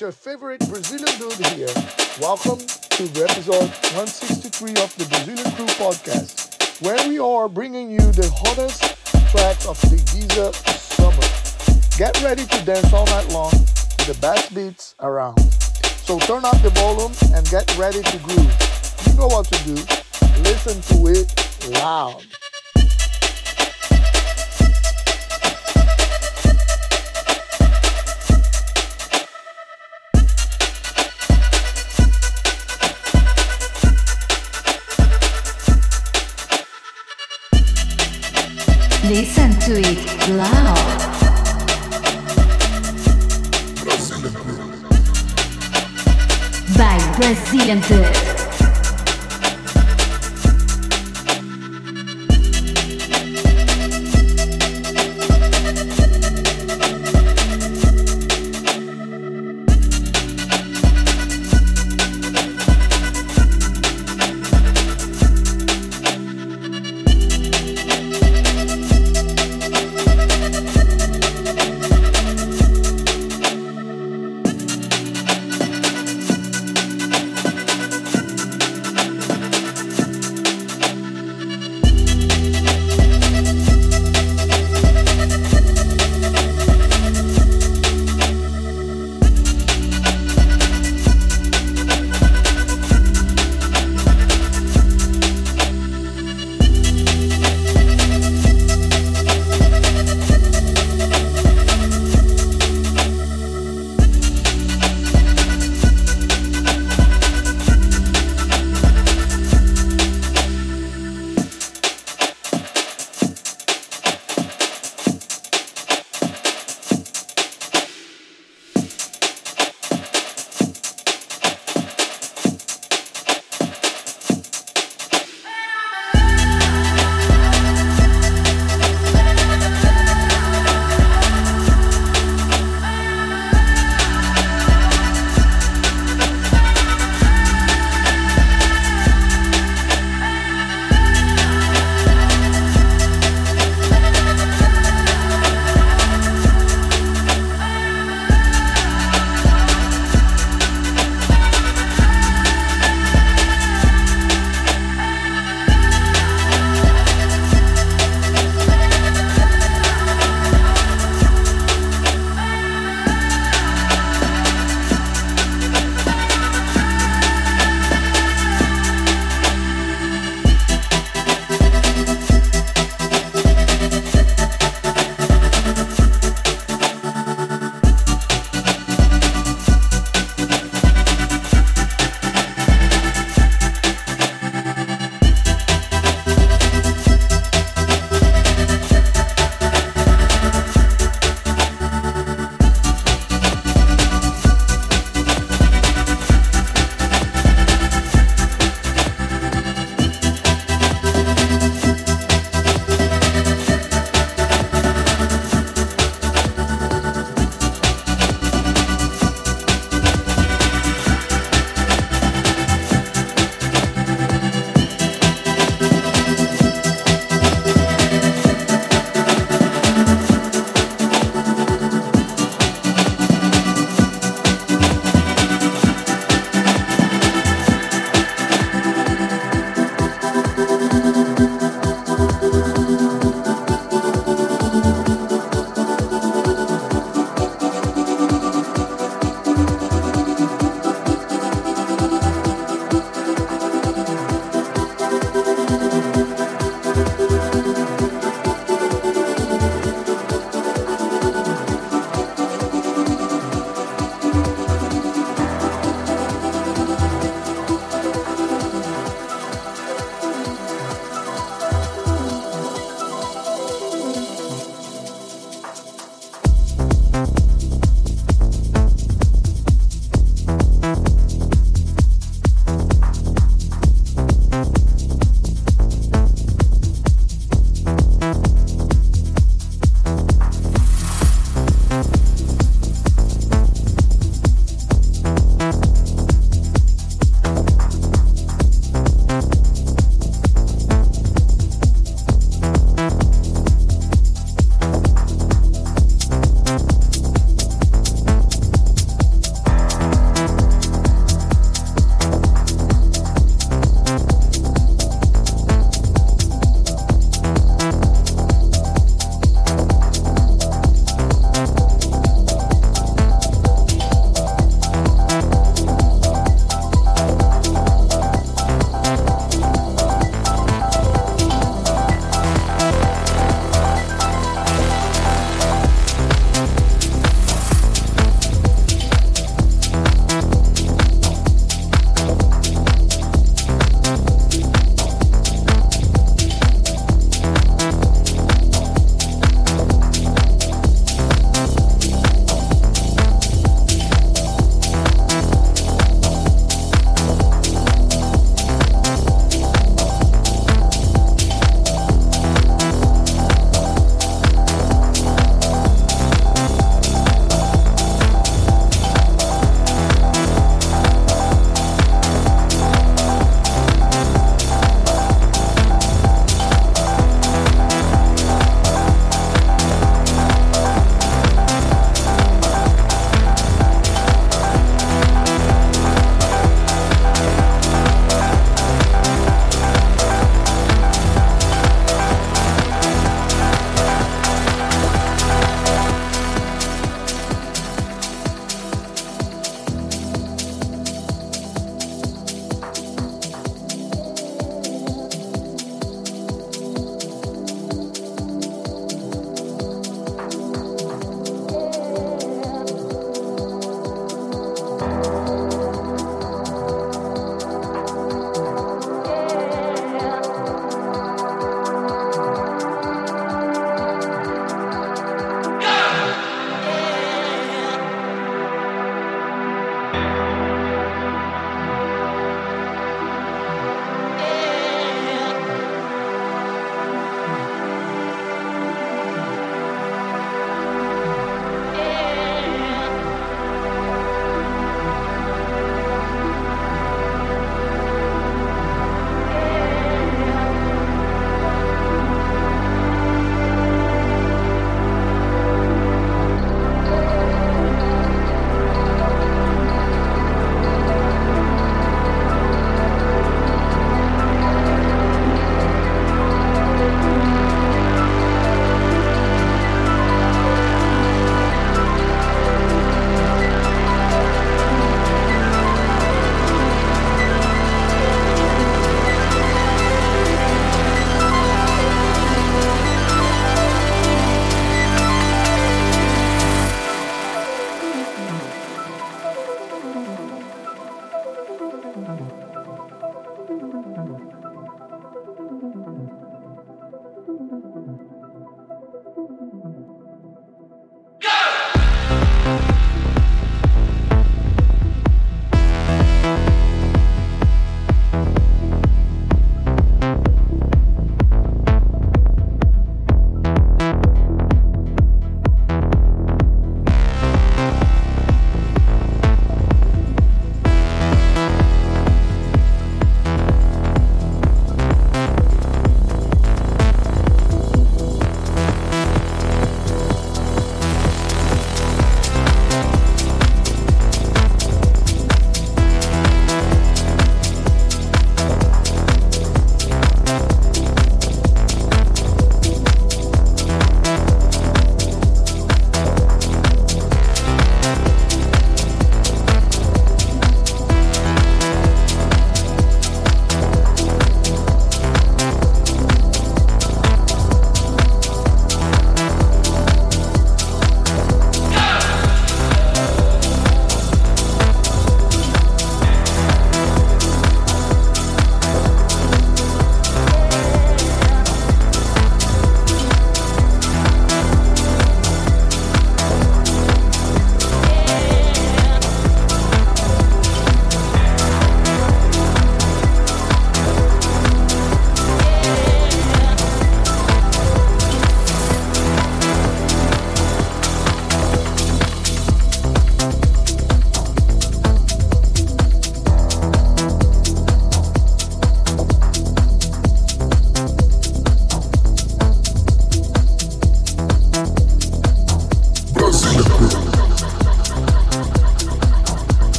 It's your favorite Brazilian dude here. Welcome to episode 163 of the Brazilian Crew podcast, where we are bringing you the hottest tracks of the Ibiza summer. Get ready to dance all night long to the best beats around. So turn up the volume and get ready to groove. You know what to do. Listen to it loud. Listen to it loud. By Brazilian Dude.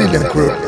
Brazilian crew.